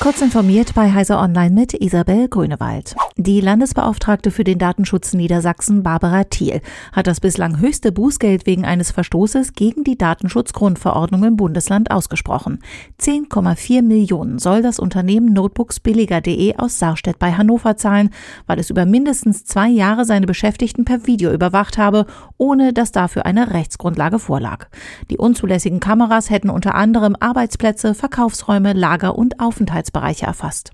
Kurz informiert bei Heise Online mit Isabel Grünewald. Die Landesbeauftragte für den Datenschutz Niedersachsen, Barbara Thiel, hat das bislang höchste Bußgeld wegen eines Verstoßes gegen die Datenschutzgrundverordnung im Bundesland ausgesprochen. 10,4 Millionen soll das Unternehmen notebooksbilliger.de aus Saarstedt bei Hannover zahlen, weil es über mindestens zwei Jahre seine Beschäftigten per Video überwacht habe, ohne dass dafür eine Rechtsgrundlage vorlag. Die unzulässigen Kameras hätten unter anderem Arbeitsplätze, Verkaufsräume, Lager und Aufenthalts Geschäftsbereiche erfasst.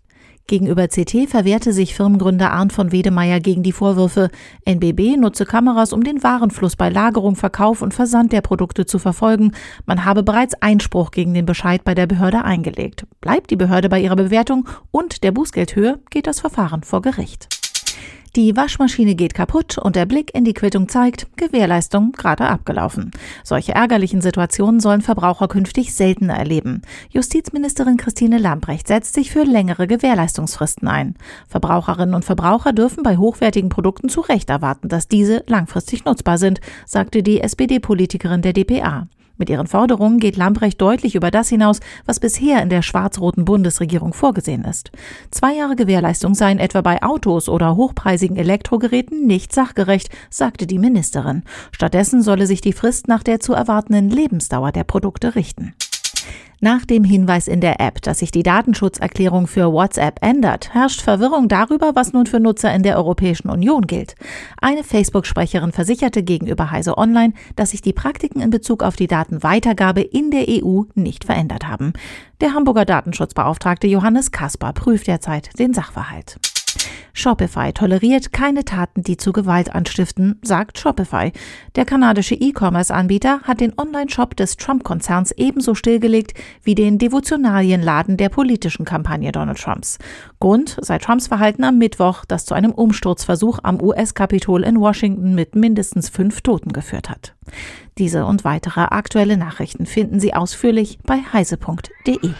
Gegenüber CT verwehrte sich Firmengründer Arndt von Wedemeyer gegen die Vorwürfe, NBB nutze Kameras, um den Warenfluss bei Lagerung, Verkauf und Versand der Produkte zu verfolgen. Man habe bereits Einspruch gegen den Bescheid bei der Behörde eingelegt. Bleibt die Behörde bei ihrer Bewertung und der Bußgeldhöhe, geht das Verfahren vor Gericht. Die Waschmaschine geht kaputt und der Blick in die Quittung zeigt, Gewährleistung gerade abgelaufen. Solche ärgerlichen Situationen sollen Verbraucher künftig seltener erleben. Justizministerin Christine Lambrecht setzt sich für längere Gewährleistungsfristen ein. Verbraucherinnen und Verbraucher dürfen bei hochwertigen Produkten zu Recht erwarten, dass diese langfristig nutzbar sind, sagte die SPD-Politikerin der DPA. Mit ihren Forderungen geht Lambrecht deutlich über das hinaus, was bisher in der schwarz-roten Bundesregierung vorgesehen ist. Zwei Jahre Gewährleistung seien etwa bei Autos oder hochpreisigen Elektrogeräten nicht sachgerecht, sagte die Ministerin. Stattdessen solle sich die Frist nach der zu erwartenden Lebensdauer der Produkte richten. Nach dem Hinweis in der App, dass sich die Datenschutzerklärung für WhatsApp ändert, herrscht Verwirrung darüber, was nun für Nutzer in der Europäischen Union gilt. Eine Facebook-Sprecherin versicherte gegenüber Heise Online, dass sich die Praktiken in Bezug auf die Datenweitergabe in der EU nicht verändert haben. Der Hamburger Datenschutzbeauftragte Johannes Kasper prüft derzeit den Sachverhalt. Shopify toleriert keine Taten, die zu Gewalt anstiften, sagt Shopify. Der kanadische E-Commerce-Anbieter hat den Online-Shop des Trump-Konzerns ebenso stillgelegt wie den Devotionalienladen der politischen Kampagne Donald Trumps. Grund sei Trumps Verhalten am Mittwoch, das zu einem Umsturzversuch am US-Kapitol in Washington mit mindestens fünf Toten geführt hat. Diese und weitere aktuelle Nachrichten finden Sie ausführlich bei heise.de.